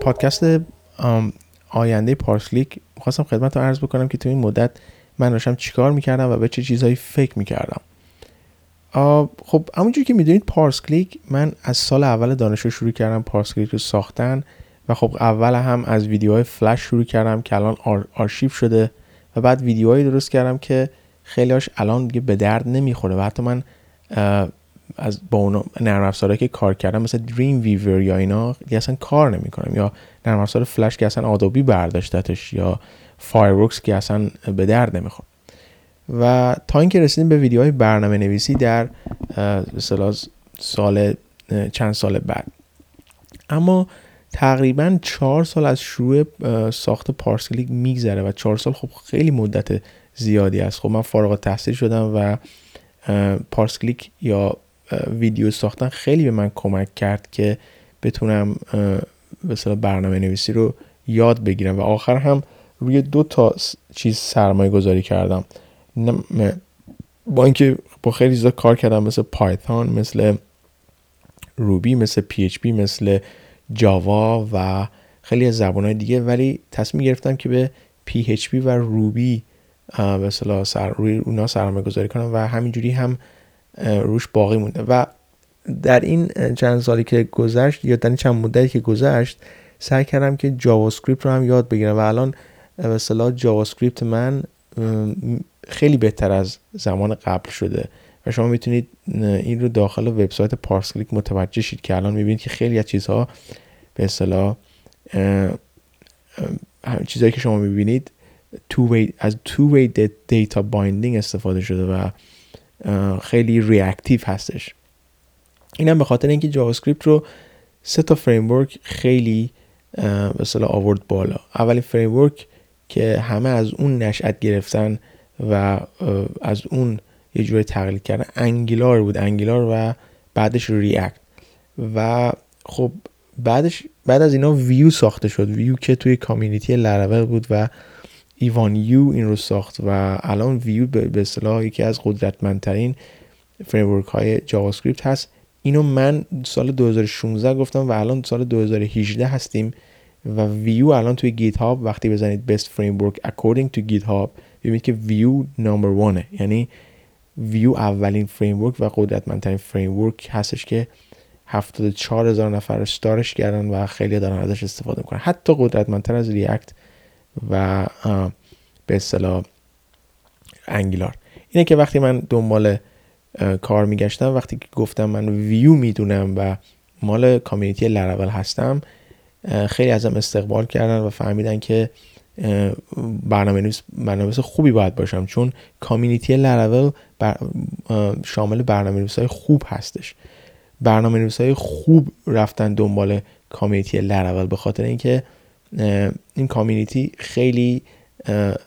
پادکست آینده پارسکلیک خواستم خدمت رو عرض بکنم که تو این مدت من داشتم چیکار می‌کردم و به چه چیزهایی فکر می‌کردم. خب همونجور که می‌دونید پارس کلیک من از سال اول دانشجو شروع کردم پارس کلیک رو ساختن و خب اول هم از ویدیوهای فلش شروع کردم که الان آرشیو شده و بعد ویدیوهایی درست کردم که خیلیاش الان دیگه به درد نمی‌خوره و حتی من از با اون نرم افزارهایی که کار کردم مثل Dreamweaver یا اینا دیگه اصلا کار نمی‌کنم. یا نرم افزار فلش که اصلا Adobe برداشتتش یا Fireworks که اصلا به درد نمی‌خوره. و تا اینکه رسیدیم به ویدیوهای برنامه نویسی در سال چند سال بعد. اما تقریبا چهار سال از شروع ساخت پارسکلیک میگذره و چهار سال خب خیلی مدت زیادی است. خب من فارغ تحصیل شدم و پارسکلیک یا ویدیو ساختن خیلی به من کمک کرد که بتونم به برنامه نویسی رو یاد بگیرم. و آخر هم روی دو تا چیز سرمایه گذاری کردم با اینکه با خیلی زیاد کار کردم مثل Python مثل Ruby مثل PHP مثل Java و خیلی از زبان دیگه. ولی تصمیم گرفتم که به PHP و Ruby به سر روی اونا سرمایه گذاری کنم. و همینجوری هم روش باقی مونده. و در این چند سالی که گذشت یا در چند مدتی که گذشت سعی کردم که JavaScript رو هم یاد بگیرم. و الان به اصطلاح JavaScript من خیلی بهتر از زمان قبل شده. و شما می‌تونید این رو داخل وبسایت پارسکلیک متوجه شید که الان می‌بینید که خیلی از چیزها به اصطلاح چیزهایی که شما می‌بینید از two-way data binding استفاده شده. و خیلی reactive هستش. اینم به خاطر اینکه JavaScript رو سه تا framework خیلی به آورد بالا. اولین framework که همه از اون نشأت گرفتن و از اون یه جوری تقلید کردن Angular بود. Angular و بعدش React و خب بعدش بعد از اینا ویو ساخته شد. ویو که توی community Laravel بود و Evan You این رو ساخت و الان ویو به اصطلاح یکی از قدرتمندترین framework های JavaScript هست. اینو من سال 2016 گفتم و الان سال 2018 هستیم و ویو الان توی GitHub وقتی بزنید best framework according to GitHub ببینید که Vue number one ه یعنی ویو اولین framework و قدرتمندترین framework هستش که 74 هزار نفر star ش کردن و خیلی دارن ازش استفاده می‌کنن. حتی قدرتمندتر از React و به اصطلاح انگلار اینه که وقتی من دنبال کار میگشتم وقتی که گفتم من ویو می‌دونم و مال کامیونیتی لراول هستم خیلی ازم استقبال کردن و فهمیدن که برنامه نویس, برنامه خوبی باید باشم چون کامیونیتی لراول شامل برنامه نویس های خوب هستش. برنامه نویس های خوب رفتن دنبال کامیونیتی لراول به خاطر اینکه این کامیونیتی خیلی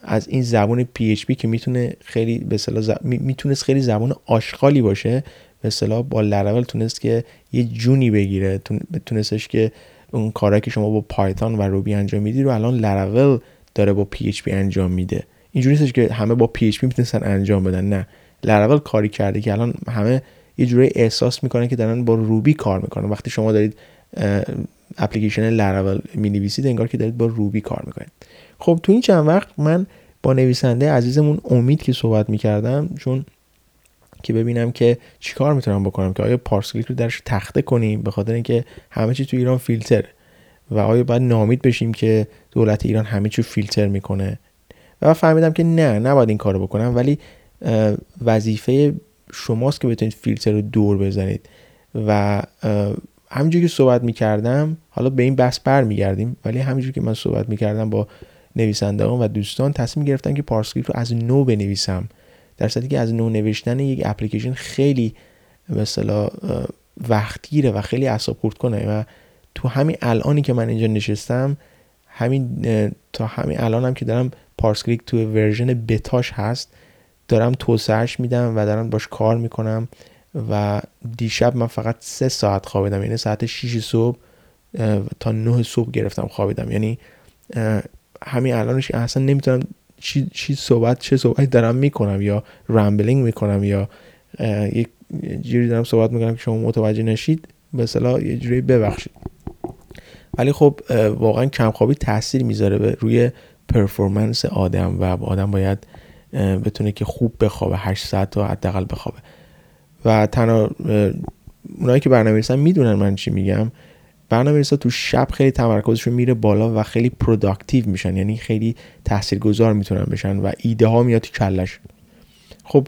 از این زبان PHP که می‌تونه خیلی به می‌تونست خیلی زبان آشغالی باشه به اصطلاح با لراول تونست که یه جونی بگیره تونستش که اون کارهایی که شما با پایتون و روبی انجام میدی رو الان لراول داره با PHP انجام میده. اینجوری نیستش که همه با PHP می‌تونستن انجام بدن نه. لراول کاری کرده که الان همه یه جوری احساس می‌کنن که دارن با روبی کار می‌کنن. وقتی شما دارید اپلیکیشن لراول می نویسید انگار که دارید با روبی کار می‌کنید. خب تو این چند وقت من با نویسنده عزیزمون امید که صحبت می‌کردم چون که ببینم که چیکار می‌تونم بکنم که آیا پارسکلیک رو درش تخته کنیم به خاطر اینکه همه چی تو ایران فیلتر و آیا باید نامید بشیم که دولت ایران همه چی فیلتر می‌کنه. و فهمیدم که نه نباید این کارو بکنم ولی وظیفه شماست که بتونید فیلتر رو دور بزنید. و همینجور که صحبت می‌کردم حالا به این بحث بر میگردیم ولی همینجور که من صحبت می‌کردم با نویسنده و دوستان تصمیم گرفتم که پارسکریپت رو از نو بنویسم. در صورتی که از نو نوشتن یک اپلیکیشن خیلی مثلا وقتگیره و خیلی اعصاب خورد کنه و تو همین الانی که من اینجا نشستم همین تا همین الانم هم که دارم پارسکلیک تو version beta ش هست دارم توسعهش میدم و دارم باش کار می‌کنم. و دیشب من فقط سه ساعت خوابیدم یعنی ساعت 6 صبح تا 9 صبح گرفتم خوابیدم. یعنی همین الانش اصلا نمی‌تونم چی, چی صحبت چه صحبتی دارم می‌کنم یا rambling می‌کنم یا یک جوری دارم صحبت می‌کنم که شما متوجه نشید به یه جوری ببخشید. ولی خب واقعا کمخوابی تاثیر می‌ذاره به روی performance آدم و آدم باید بتونه که خوب بخوابه 8 ساعت تا حداقل بخوابه. و تنها اونایی که برنامه نویسن می‌دونن من چی میگم. برنامه نویسا تو شب خیلی تمرکزشون میره بالا و خیلی productive میشن یعنی خیلی تاثیرگذار می‌تونن بشن و ایده ها میاد تو کلش. خب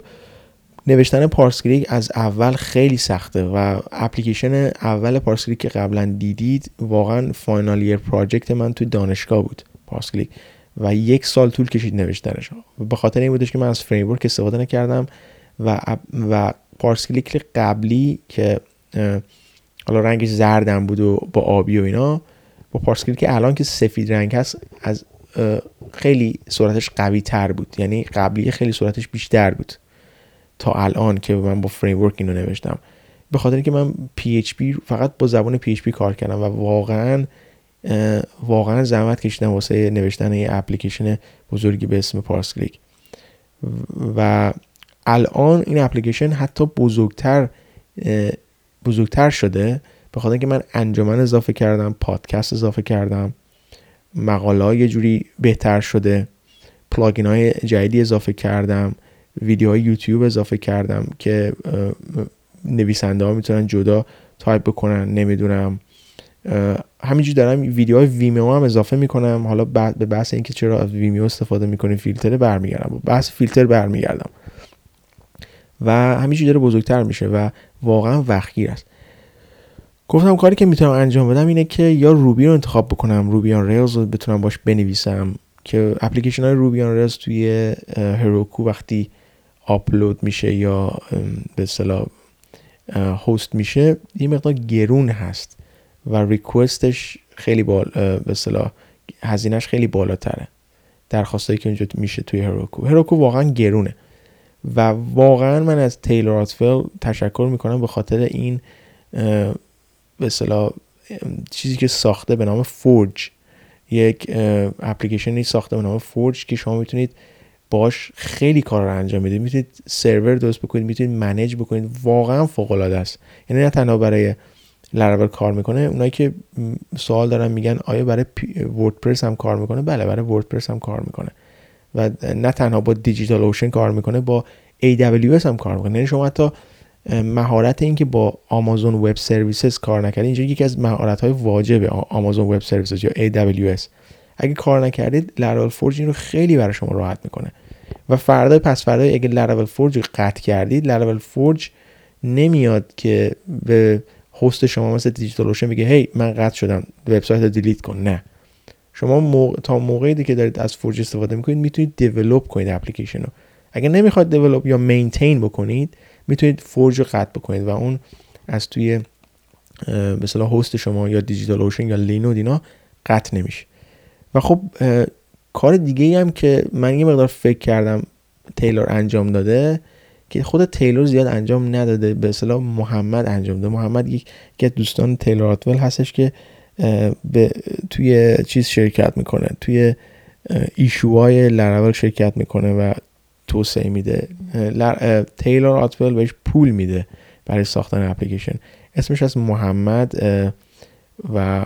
نوشتن پارسکلیک از اول خیلی سخته و اپلیکیشن اول پارسکلیک که قبلا دیدید واقعا final year project من تو دانشگاه بود پارسکلیک و یک سال طول کشید نوشتنش. به خاطر این بودش که من از framework استفاده نکردم و و پارسکلیک قبلی که حالا رنگش زردم بود و با آبی و اینا با پارسکلیک الان که سفید رنگ هست از خیلی سرعتش قوی تر بود. یعنی قبلی خیلی سرعتش بیشتر بود. تا الان که من با فریم ورک اینو نوشتم. به خاطر اینکه من PHP فقط با زبان PHP کار کردم و واقعا واقعا زحمت کشیدم واسه نوشتن یه اپلیکیشن بزرگی به اسم پارسکلیک و الان این اپلیکیشن حتی بزرگتر بزرگتر شده. به خاطر اینکه من انجمن اضافه کردم پادکست اضافه کردم مقاله های جوری بهتر شده plugin های جدیدی اضافه کردم ویدیوهای یوتیوب اضافه کردم که نویسنده ها می‌تونن جدا تایپ بکنن نمی‌دونم. همینجور دارم ویدیوهای Vimeo هم اضافه می‌کنم. حالا به بحث اینکه چرا از Vimeo استفاده می‌کنیم فیلتر برمیگردم. بحث فیلتر برمیگردم. و همینجور داره بزرگتر میشه و واقعا وقتگیر است. گفتم کاری که می‌تونم انجام بدم اینه که یا Ruby رو انتخاب بکنم Ruby on Rails رو بتونم باش بنویسم که اپلیکیشن های روبی آن ریلز توی هروکو وقتی آپلود میشه یا به اصطلاح هست میشه یه مقدار گرون هست و ریکوستش خیلی بال به اصطلاح هزینهش خیلی بالاتره. درخواستایی که اونجا میشه توی هروکو. هروکو واقعا گرونه. و واقعا من از تیلور آتفل تشکر می‌کنم به خاطر این به چیزی که ساخته به نام فورج. یک اپلیکیشنی ساخته به نام فورج که شما می‌تونید باش خیلی کار رو انجام بدید. می‌تونید سرور درست بکنید می‌تونید منیج بکنید. واقعا فوق العاده است. یعنی نه تنها برای لراول کار می‌کنه اونایی که سوال دارن میگن آیا برای وردپرس هم کار می‌کنه؟ بله برای وردپرس هم کار می‌کنه. و نه تنها با دیجیتال اوشن کار می‌کنه با AWS هم کار می‌کنه. یعنی شما حتی مهارت این که با Amazon Web Services کار نکردید اینجا یکی از مهارت های واجب Amazon Web Services یا AWS اگه کار نکردید Laravel Forge رو خیلی برای شما راحت می‌کنه. و فردا پس فردا اگه Laravel Forge قطع کردید Laravel Forge نمیاد که به هست شما مثل DigitalOcean میگه هی من قطع شدم وبسایت رو delete کن. نه. شما تا موقعی که دارید از Forge استفاده می‌کنید می‌تونید develop کنید اپلیکیشن رو. اگر نمی‌خواد دیولپ یا مینتین بکنید می‌تونید فورج رو قطع بکنید و اون از توی مثلا هست شما یا دیجیتال اوشن یا لینود اینا قطع نمیشه. و خب کار دیگه ای هم که من یه مقدار فکر کردم تیلور انجام داده که خود تیلور زیاد انجام نداده به اصطلاح محمد انجام داده. محمد یک دوستان تیلور آتول هستش که به توی چیز شرکت می‌کنه توی ایشوهای لراول شرکت می‌کنه و توسعه میده. تیلور آتول بهش پول میده برای ساختن اپلیکیشن. اسمش از محمد و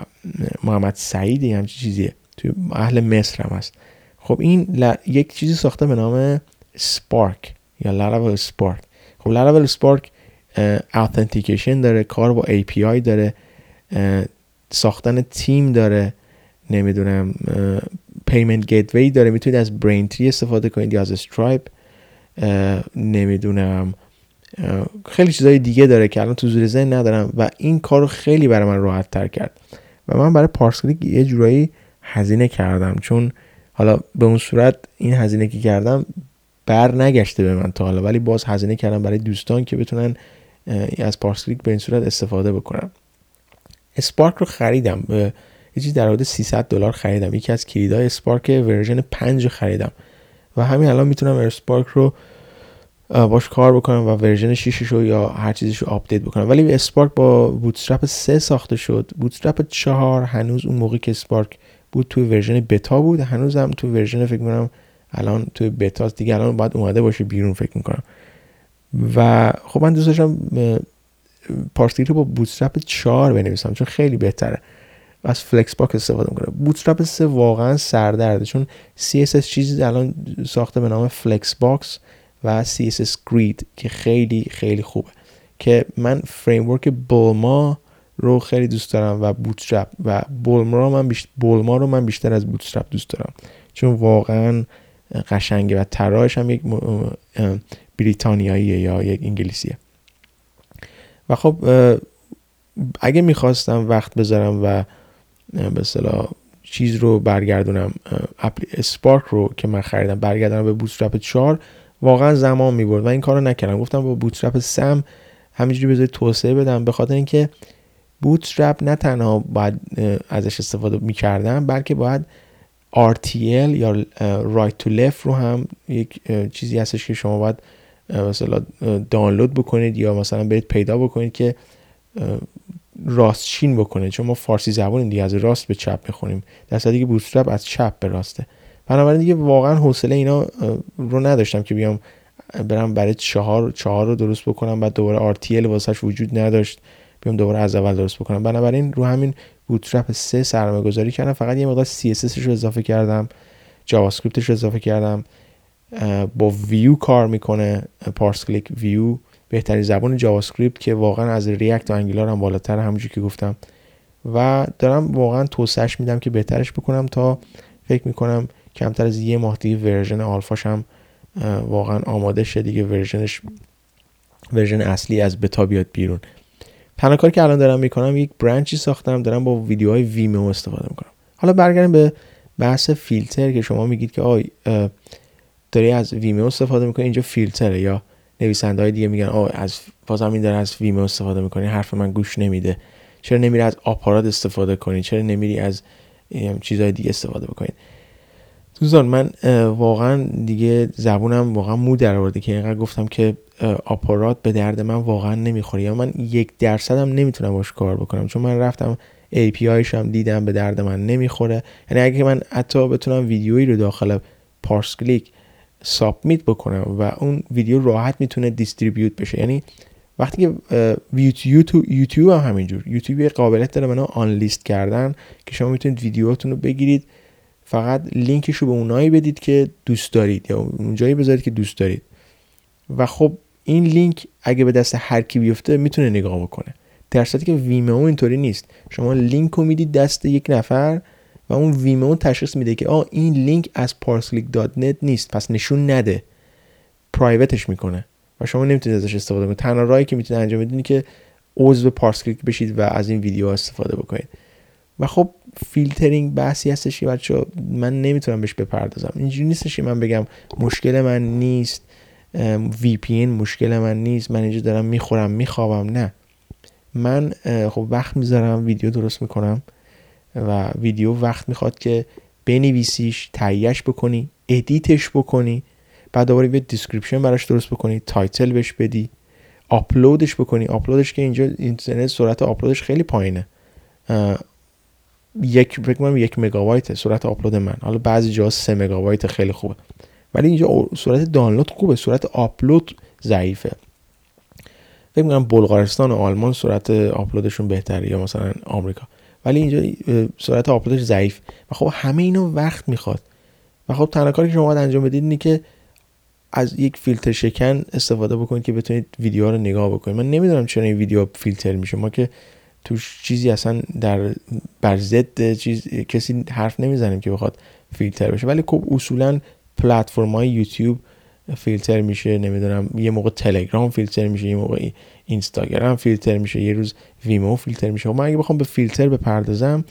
محمد سعیدی همچی چیزیه. توی اهل مصر هم هست. خب این یک چیزی ساخته به نام سپارک یا لراول سپارک. خب لراول سپارک اتنتیکیشن داره کار با API داره ساختن تیم داره نمی‌دونم payment gateway داره. می‌تونید از Braintree استفاده کنید یا از Stripe نمی‌دونم خیلی چیزای دیگه داره که الان تو زیر ذهن ندارم. و این کار خیلی برای من راحت تر کرد. و من برای ParseClick یه جورایی هزینه کردم. چون حالا به اون صورت این هزینه که کردم بر نگشته به من تا حالا. ولی باز هزینه کردم برای دوستان که بتونن از ParseClick به این صورت استفاده بکنن Spark رو خریدم. یه چیزی در حدود 300 دلار خریدم. یکی از کلیدهای Spark version 5 خریدم. و همین الان می‌تونم Spark رو باش کار بکنم و version 6 رو یا هر چیزش رو آپدیت بکنم. ولی Spark با Bootstrap 3 ساخته شد. Bootstrap 4 هنوز اون موقع که Spark بود توی version beta بود. هنوز هم توی version فکر می‌کنم الان توی بتا دیگه الان باید اومده باشه بیرون فکر می‌کنم. و خب من دوست داشتم ParseClick رو با Bootstrap 4 بنویسم چون خیلی بهتره. از Flexbox استفاده می‌کنه. Bootstrap 3 واقعا سردرده چون CSS چیزی الان ساخته به نام Flexbox و CSS Grid که خیلی خیلی خوبه. که من framework Bulma رو خیلی دوست دارم و Bootstrap و Bulma رو من بیشتر Bulma رو من بیشتر از Bootstrap دوست دارم. چون واقعا قشنگه و طراحش هم یک بریتانیاییه یا یک انگلیسیه. و خب اگه می‌خواستم وقت بذارم و به اصطلاح چیز رو برگردونم Spark رو که من خریدم برگردونم به Bootstrap 4 واقعا زمان می‌برد و این کارو نکردم. گفتم با بوتسترپ سم همینجوری بذارید توسعه بدم به خاطر اینکه Bootstrap نه تنها باید ازش استفاده می‌کردم بلکه باید RTL یا Right to Left رو هم یک چیزی هستش که شما باید مثلا دانلود بکنید یا مثلا برید پیدا بکنید که راستچین بکنه. چون ما فارسی زبان دیگه از راست به چپ می‌خونیم. در صورتی که بوتسترپ از چپ به راسته. بنابراین دیگه واقعا حوصله اینا رو نداشتم که بیام برم برای چهار چهار رو درست بکنم بعد دوباره RTL واسش وجود نداشت بیام دوباره از اول درست بکنم. بنابراین رو همین Bootstrap 3 سرمایه گذاری کردم. فقط یه مقدار CSS رو اضافه کردم JavaScript ش رو اضافه کردم. با ویو کار می‌کنه ParseClick Vue بهترین زبان JavaScript که واقعا از React و Angular هم بالاتر همونجوری که گفتم. و دارم واقعا توسعهش میدم که بهترش بکنم تا فکر می‌کنم کمتر از یه ماه دیگه version alpha ش هم واقعا آماده شه دیگه version ش version اصلی از بتا بیاد بیرون. تنها کاری که الان دارم می‌کنم یک branch ی ساختم دارم با ویدیوهای Vimeo استفاده می‌کنم. حالا برگردیم به بحث فیلتر که شما میگید که آی داری از Vimeo استفاده می‌کنی اینجا فیلتره یا نویسنده های دیگه میگن آه از بازم این داره از Vimeo استفاده می‌کنی حرف من گوش نمیده. چرا نمیری از آپارات استفاده کنی؟ چرا نمیری از چیزهای دیگه استفاده بکنید دوستان من واقعا دیگه زبونم واقعا مو در آورده که اینقدر گفتم که آپارات به درد من واقعا نمی‌خوره یا من یک درصدم نمی‌تونم باش کار بکنم. چون من رفتم API هم دیدم به درد من نمی‌خوره. یعنی اگه من حتی بتونم ویدیویی رو داخل پارس کلیک سابمیت بکنم و اون ویدیو راحت می‌تونه دیستریبیوت بشه. یعنی وقتی که یوتیوب یوتیوب هم همینجور. یوتیوب یه قابلیت داره منو آن لیست کردن که شما می‌تونید ویدیوهاتون رو بگیرید. فقط لینکش رو به اونایی بدید که دوست دارید یا اونجایی بذارید که دوست دارید. و خب این لینک اگه به دست هر کی بیفته می‌تونه نگاه بکنه. در صورتی که Vimeo اینطوری نیست. شما لینک رو می‌دید دست یک نفر و اون Vimeo تشخیص میده که آ این لینک از parseclick.net نیست. پس نشون نده. private ش می‌کنه. و شما نمی‌تونید ازش استفاده کنید. تنها راهی که می‌تونید انجام بدین که عضو ParseClick بشید و از این ویدیو استفاده بکنید. و خب فیلترینگ بحثی هستش که بچه من نمی‌تونم بهش بپردازم. اینجوری نیستش که من بگم مشکل من نیست. VPN مشکل من نیست. من اینجا دارم می‌خورم میخوابم. نه. من خب وقت می‌ذارم ویدیو درست می‌کنم. و ویدیو وقت می‌خواد که بنویسیش تهیهش بکنی edit ش بکنی بعد دوباره یه description براش درست بکنی title بهش بدی آپلودش بکنی. آپلودش که اینجا اینترنت سرعت آپلودش خیلی پایینه. یک فکر یک مگابایت سرعت آپلود من. حالا بعضی جاها سه مگابایت خیلی خوبه. ولی اینجا سرعت دانلود خوبه. سرعت آپلود ضعیفه. فکر می‌کنم بلغارستان و آلمان سرعت آپلودشون بهتره یا مثلا آمریکا. ولی اینجا سرعت آپلودش ضعیف. و خب همه اینو وقت می‌خواد. و خب تنها کاری که شما باید انجام بدید اینه که از یک فیلتر شکن استفاده بکنید که بتونید ویدیو رو نگاه بکنید. من نمی‌دونم چرا این ویدیو فیلتر میشه. ما که توش چیزی اصلا در بر ضد چیز کسی حرف نمی‌زنیم که بخواد فیلتر بشه. ولی خب اصولا پلتفرم های یوتیوب فیلتر میشه. نمی‌دونم یه موقع تلگرام فیلتر میشه یه موقع اینستاگرام فیلتر میشه یه روز ویمو فیلتر میشه. و من اگه بخوام به فیلتر بپردازم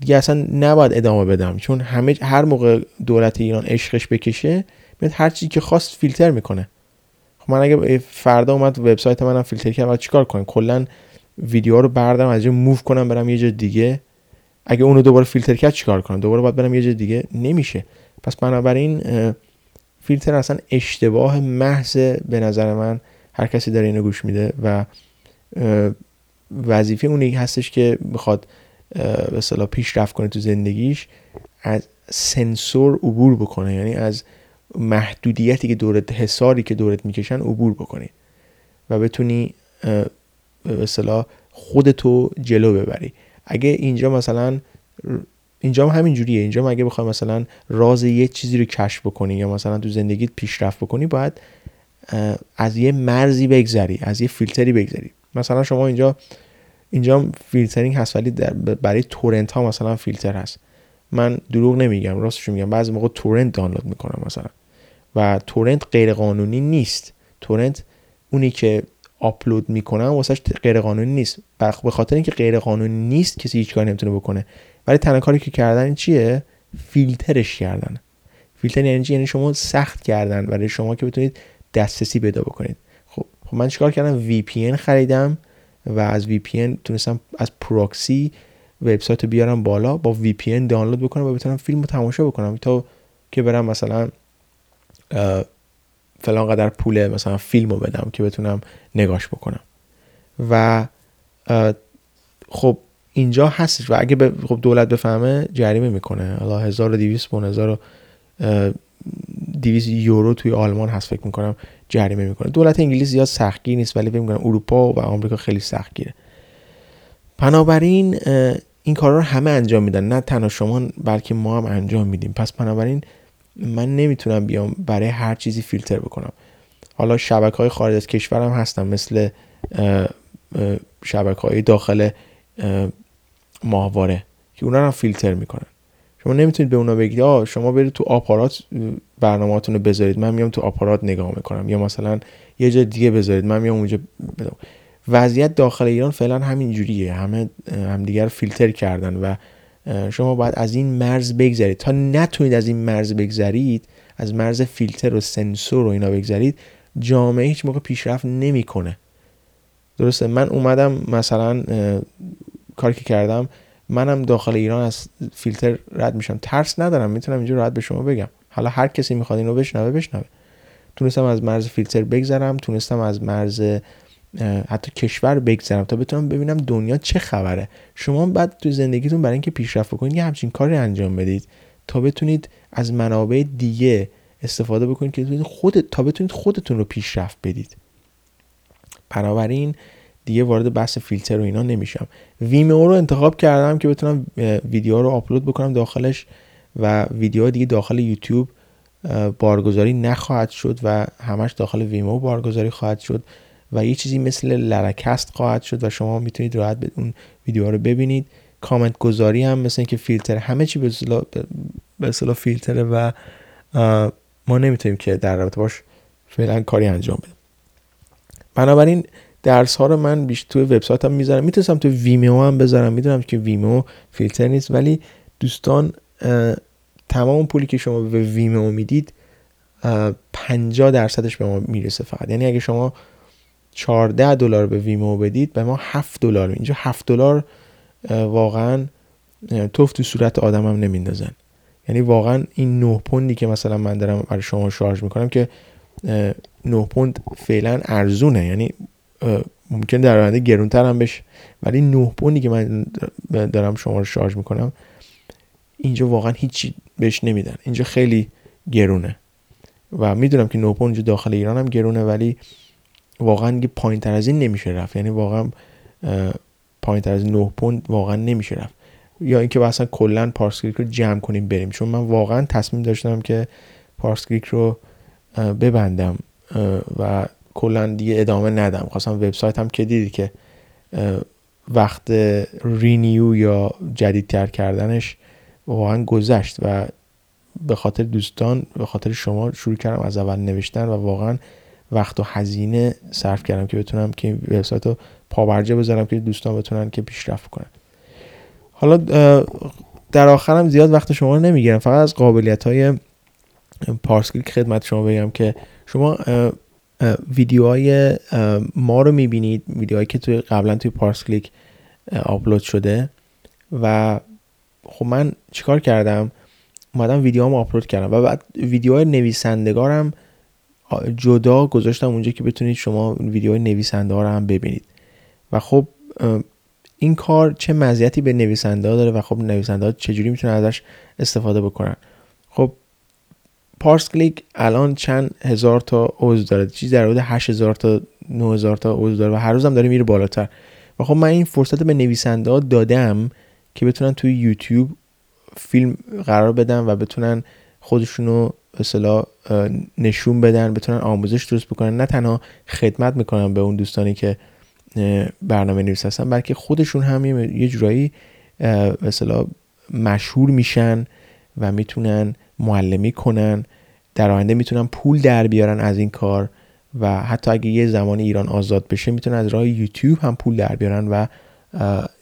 دیگه اصلا نباید ادامه بدم چون همه هر موقع دولت ایران عشقش بکشه میاد هر چیزی که خواست فیلتر می‌کنه. خب من اگه فردا اومد وبسایت منم فیلتر کرد بعد چیکار کنم؟ کلا ویدیو رو بردارم از جای موو کنم برم یه جای دیگه. اگه اونو دوباره فیلتر کرد چیکار کنم؟ دوباره باید برم یه جای دیگه؟ نمیشه. پس بنابراین فیلتر اصلا اشتباه محض به نظر من هر کسی داره اینو گوش میده و وظیفه اونی هستش که بخواد به اصطلاح پیشرفت کنه تو زندگیش از سنسور عبور بکنه. یعنی از محدودیتی که دورت حساری که دورت می‌کشن عبور بکنی و بتونی به اصطلاح خودتو جلو ببری. اگه اینجا مثلا اینجا هم همین جوریه. اینجا اگه بخوای مثلا راز یه چیزی رو کشف بکنی یا مثلا تو زندگیت پیشرفت بکنی باید از یه مرزی بگذری از یه فیلتری بگذری. مثلا شما اینجا اینجا فیلترینگ هست ولی برای تورنت ها مثلا فیلتر هست. من دروغ نمیگم راستش میگم. بعضی موقع تورنت دانلود می‌کنم مثلا. و تورنت غیر قانونی نیست. تورنت اونی که آپلود می‌کنم واسه غیر قانونی نیست. به خاطر اینکه غیر قانونی نیست کسی هیچ کاری نمی‌تونه بکنه. ولی تنها کاری که کردن چیه؟ فیلترش کردن. فیلتر یعنی یعنی شما سخت کردن برای شما که بتونید دسترسی پیدا بکنید. خب, خب من چیکار کردم؟ VPN خریدم و از VPN تونستم از پروکسی وبسایت رو بیارم بالا با VPN دانلود بکنم و بتونم فیلم رو تماشا بکنم. تا که برم مثلا فلان قدر پول مثلا فیلم رو بدم که بتونم نگاش بکنم. و خب اینجا هستش و اگه خب دولت بفهمه جریمه می‌کنه. حالا 1200 پوند 1000 200 یورو توی آلمان هست فکر می‌کنم جریمه می‌کنه. دولت انگلیس زیاد سختگیر نیست ولی فکر می‌کنم اروپا و آمریکا خیلی سختگیره. بنابراین این کارا رو همه انجام میدن. نه تنها شما بلکه ما هم انجام میدیم. پس بنابراین من نمی‌تونم بیام برای هر چیزی فیلتر بکنم. حالا شبکه های خارج از کشورم هستن مثل شبکه های داخل ماهواره که اونا هم فیلتر می‌کنن. شما نمی‌تونید به اونا بگید آه شما برید تو آپارات برنامه‌تون رو بذارید. من میام تو آپارات نگاه می‌کنم. یا مثلا یه جای دیگه بذارید. من میام اونجا بدم. وضعیت داخل ایران فعلا همین جوریه. همه همدیگر فیلتر کردن و شما باید از این مرز بگذرید. تا نتونید از این مرز بگذرید از مرز فیلتر و سنسور و اینا بگذرید جامعه هیچ موقع پیشرفت نمی‌کنه. درسته؟ من اومدم مثلا کاری که کردم منم داخل ایران از فیلتر رد میشم. ترس ندارم می‌تونم اینجا راحت به شما بگم. حالا هر کسی می‌خواد اینو بشنوه بشنوه. تونستم از مرز فیلتر بگذرم تونستم از مرز حتی کشور بگذرم تا بتونم ببینم دنیا چه خبره. شما بعد تو زندگیتون برای اینکه پیشرفت بکنید یه همچین کاری انجام بدید تا بتونید از منابع دیگه استفاده بکنید که خود تا بتونید خودتون رو پیشرفت بدید. بنابراین دیگه وارد بحث فیلتر و اینا نمیشم. Vimeo رو انتخاب کردم که بتونم ویدیو رو آپلود بکنم داخلش و ویدیو دیگه داخل یوتیوب بارگذاری نخواهد شد و همش داخل Vimeo بارگذاری خواهد شد و یه چیزی مثل Laracasts خواهد شد و شما می‌تونید راحت اون ویدیو رو ببینید. کامنت گذاری هم مثل اینکه فیلتر همه چی به اصطلاح فیلتره و ما نمی‌تونیم که در رابطه باش فعلا کاری انجام بدیم. بنابراین درس ها رو من بیشتر توی وبسایتم می‌ذارم. می‌تونستم تو ویمیو هم بذارم. می‌دونم که ویمیو فیلتر نیست. ولی دوستان تمام پولی که شما به ویمیو می‌دید 50 درصدش به ما می‌رسه فقط. یعنی اگه شما 14 دلار به ویمو بدید به ما 7 دلار. اینجا 7 دلار واقعا توف تو صورت آدمم نمیندازن. یعنی واقعا این 9 پوندی که مثلا من دارم برای شما شارژ می‌کنم که 9 پوند فعلا ارزونه. یعنی ممکن در آینده گرونتر هم بشه. ولی 9 پوندی که من دارم شما رو شارژ می‌کنم اینجا واقعا هیچی بهش نمیدن. اینجا خیلی گرونه. و می‌دونم که 9 پوند داخل ایران هم گرونه ولی واقعا یه پایین تر از این نمیشه رفت. یعنی واقعا پایین تر از 9 پوند واقعا نمیشه رفت. یا اینکه اصلا کلا پارس کلیک رو جمع کنیم بریم. چون من واقعا تصمیم داشتم که پارس کلیک رو ببندم و کلا دیگه ادامه ندم. خواستم وبسایت هم که دیدی که وقت renew یا جدیدتر کردنش واقعا گذشت و به خاطر دوستان به خاطر شما شروع کردم از اول نوشتن و واقعا وقت و هزینه صرف کردم که بتونم که وبسایت رو پاورجه بذارم که دوستان بتونن که پیشرفت کنن. حالا در آخرم زیاد وقت شما رو نمی‌گیرم. فقط از قابلیت های پارسکلیک خدمت شما بگم که شما ویدیوهای ما رو می‌بینید ویدیوهایی که توی قبلا توی پارسکلیک آپلود شده. و خب من چیکار کردم؟ اومدم ویدیوهامو آپلود کردم. و بعد ویدیوهای نویسندگارم جدا گذاشتم اونجا که بتونید شما ویدیوهای نویسنده ها رو هم ببینید. و خب این کار چه مزیتی به نویسنده داره و خب نویسنده ها چجوری می‌تونن ازش استفاده بکنن؟ خب پارس کلیک الان چند هزار تا عضو داره. چیز در حدود 8000 تا 9000 تا عضو داره و هر روزم داره میره بالاتر. و خب من این فرصت به نویسنده ها دادم که بتونن توی یوتیوب فیلم قرار بدن و بتونن خودشونو اصلا نشون بدن بتونن آموزش درست بکنن. نه تنها خدمت می‌کنن به اون دوستانی که برنامه نویس هستن بلکه خودشون هم یه جورایی مثلا مشهور میشن و می‌تونن معلمی کنن در آینده می‌تونن پول در بیارن از این کار و حتی اگه یه زمان ایران آزاد بشه می‌تونن از راه یوتیوب هم پول در بیارن و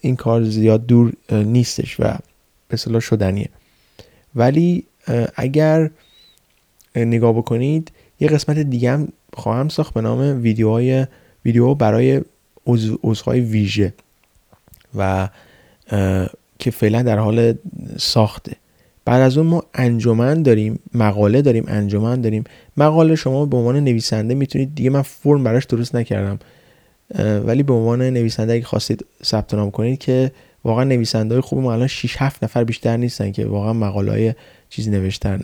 این کار زیاد دور نیستش و به شدنیه. ولی اگر نگاه بکنید یه قسمت دیگه هم خواهم ساخت به نام ویدیوهای ویدیو برای عضوهای ویژه و که فعلا در حال ساخته. بعد از اون ما انجمن داریم مقاله داریم انجمن داریم. مقاله شما به عنوان نویسنده می‌تونید دیگه من فرم براش درست نکردم. ولی به عنوان نویسنده اگه خواستید ثبت نام کنید که واقعا نویسنده های خوب ما الان 6 7 نفر بیشتر نیستن که واقعا مقاله های چیزی نوشتن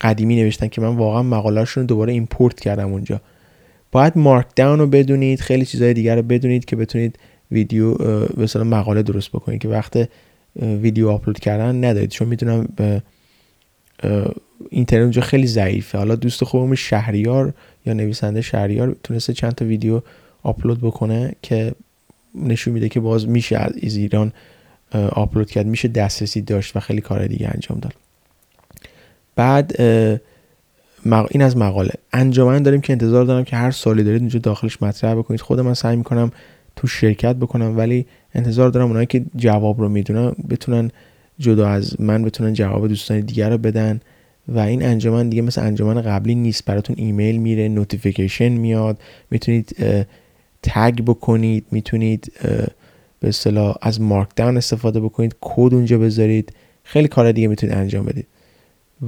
قدیمی نوشتن که من واقعا مقالهاشون رو دوباره ایمپورت کردم اونجا. باید مارک داون رو بدونید خیلی چیزهای دیگر رو بدونید که بتونید ویدیو مثلا مقاله درست بکنید که وقت ویدیو آپلود کردن ندارید. چون می‌تونم به اینترنت اونجا خیلی ضعیفه. حالا دوست خوبم شهریار یا نویسنده شهریار تونسته چند تا ویدیو آپلود بکنه که نشون میده که باز میشه از ایران آپلود کرد. میشه دسترسی داشت و خیلی کار دیگه انجام داد. بعد این از مقاله. انجمن داریم که انتظار دارم که هر سالی دارید اونجا داخلش مطرح بکنید. خود من سعی می‌کنم تو شرکت بکنم ولی انتظار دارم اونایی که جواب رو می‌دونن بتونن جدا از من بتونن جواب دوستان دیگر رو بدن و این انجمن دیگه مثل انجمن قبلی نیست. براتون ایمیل میره notification میاد می‌تونید tag بکنید می‌تونید به اصطلاح از Markdown استفاده بکنید کد اونجا بذارید. خیلی کار دیگه می‌تونید انجام بدید.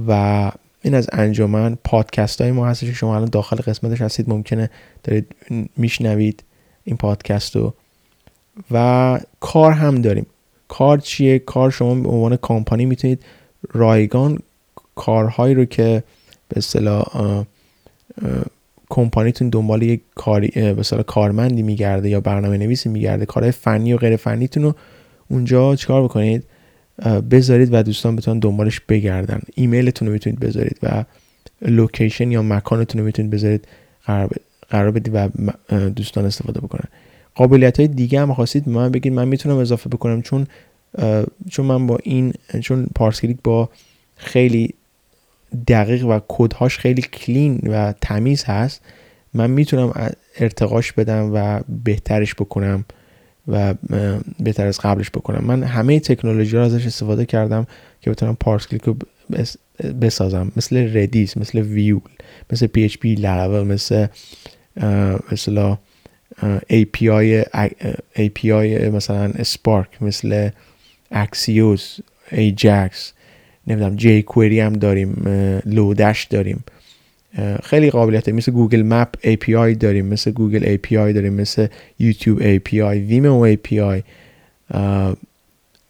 و این از انجمن پادکست های ما هستش شما الان داخل قسمتش هستید. ممکنه دارید میشنوید این پادکست رو. و کار هم داریم. کار چیه؟ کار شما به عنوان کامپانی می‌تونید رایگان کارهایی رو که به اصطلاح کمپانیتون دنبال یک کاری به کارمندی میگرده یا برنامه نویسی میگرده کارهای فنی و غیر فنیتون رو اونجا چیکار بکنید؟ بذارید و دوستان بتونن دنبالش بگردن. ایمیلتون رو می‌تونید بذارید و لوکیشن یا مکانتون رو می‌تونید بذارید قرار بدید و دوستان استفاده بکنن. قابلیت های دیگه هم خواستید من بگید. من می‌تونم اضافه بکنم چون چون من با این چون پارسکلیک با خیلی دقیق و کدهاش خیلی کلین و تمیز هست من می‌تونم ارتقاش بدم و بهترش بکنم و بهتر از قبلش بکنم. من همه تکنولوژی رو ازش استفاده کردم که بتونم پارس کلیک رو بسازم. مثل ردیس مثل ویول مثل PHP Laravel مثل مثلا API API مثلا Spark مثل Axios ایجاکس نمی‌دونم jQuery هم داریم Lodash داریم. خیلی قابلیت مثل Google Map API داریم مثل Google API داریم مثل YouTube API Vimeo API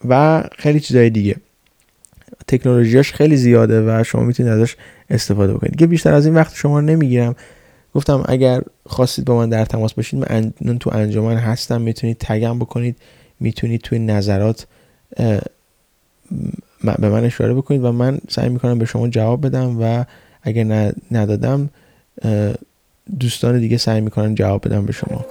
و خیلی چیزهای دیگه. تکنولوژیاش خیلی زیاده و شما می‌تونید ازش استفاده بکنید. دیگه بیشتر از این وقت شما نمی‌گیرم. گفتم اگر خواستید با من در تماس باشید من تو انجمن هستم می‌تونید تگم بکنید می‌تونید توی نظرات به من اشاره بکنید و من سعی می‌کنم به شما جواب بدم و اگر ندادم دوستان دیگه سعی می‌کنن جواب بدم به شما.